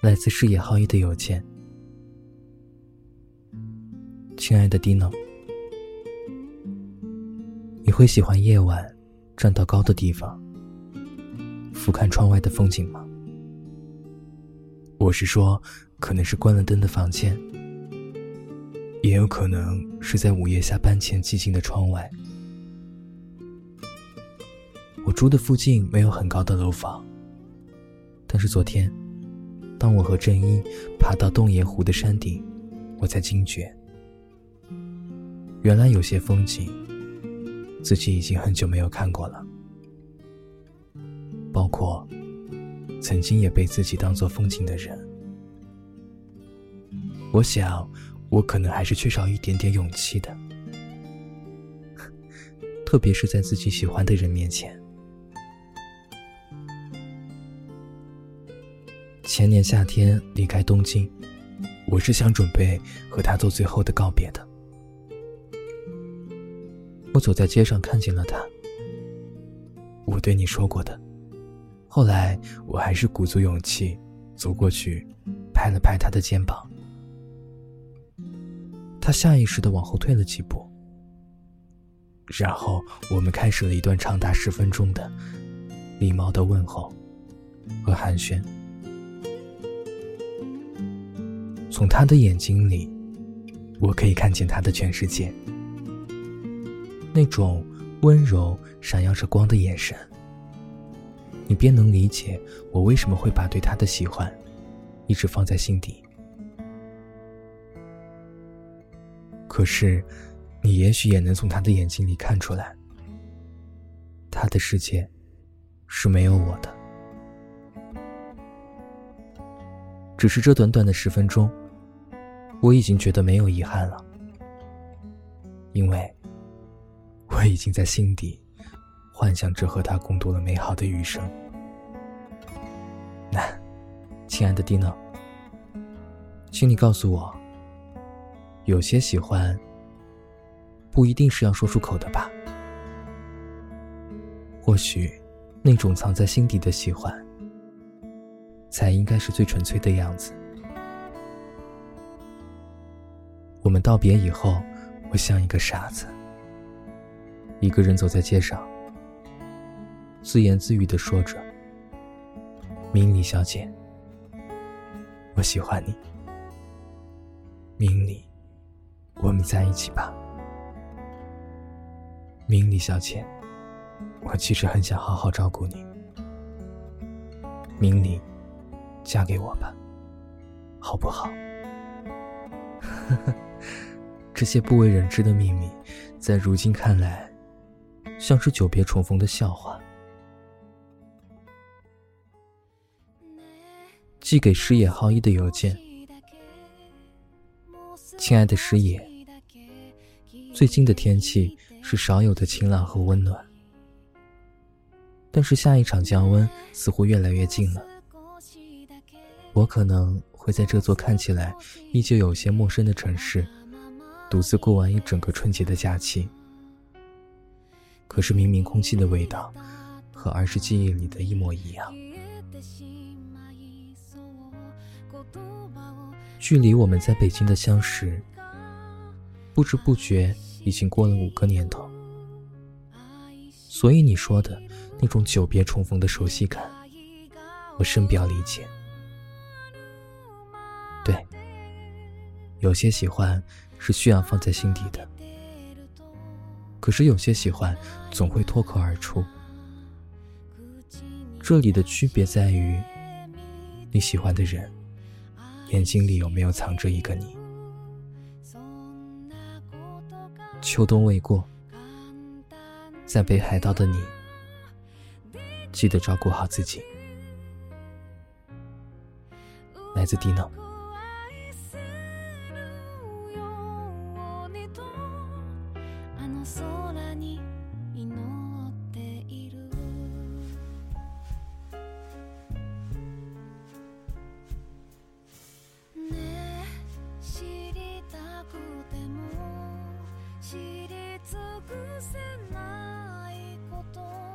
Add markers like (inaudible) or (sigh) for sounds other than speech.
来自视野浩一的邮件。亲爱的 Dino，你会喜欢夜晚站到高的地方，俯瞰窗外的风景吗？我是说，可能是关了灯的房间，也有可能是在午夜下班前寂静的窗外。我住的附近没有很高的楼房，但是昨天。当我和正一爬到洞爷湖的山顶，我才惊觉，原来有些风景，自己已经很久没有看过了。包括曾经也被自己当做风景的人。我想，我可能还是缺少一点点勇气的，(laughs) 特别是在自己喜欢的人面前。前年夏天离开东京，我是想准备和他做最后的告别的。我走在街上看见了他，我对你说过的。后来我还是鼓足勇气走过去，拍了拍他的肩膀。他下意识的往后退了几步，然后我们开始了一段长达十分钟的礼貌的问候和寒暄。从他的眼睛里，我可以看见他的全世界。那种温柔、闪耀着光的眼神，你便能理解我为什么会把对他的喜欢一直放在心底。可是，你也许也能从他的眼睛里看出来，他的世界是没有我的。只是这短短的十分钟。我已经觉得没有遗憾了，因为我已经在心底幻想着和他共度了美好的余生。那，亲爱的 Dino，请你告诉我，有些喜欢不一定是要说出口的吧？或许，那种藏在心底的喜欢，才应该是最纯粹的样子。我们道别以后，我像一个傻子，一个人走在街上，自言自语的说着：“明理小姐，我喜欢你。明理，我们在一起吧。明理小姐，我其实很想好好照顾你。明理，嫁给我吧，好不好？”呵 (laughs) 呵这些不为人知的秘密，在如今看来，像是久别重逢的笑话。寄给师野浩一的邮件：亲爱的师野，最近的天气是少有的晴朗和温暖，但是下一场降温似乎越来越近了。我可能会在这座看起来依旧有些陌生的城市。独自过完一整个春节的假期，可是明明空气的味道和儿时记忆里的一模一样。距离我们在北京的相识，不知不觉已经过了五个年头。所以你说的那种久别重逢的熟悉感，我深表理解。有些喜欢。是需要放在心底的，可是有些喜欢总会脱口而出。这里的区别在于，你喜欢的人眼睛里有没有藏着一个你。秋冬未过，在北海道的你，记得照顾好自己。来自迪诺。知り尽くせないこと。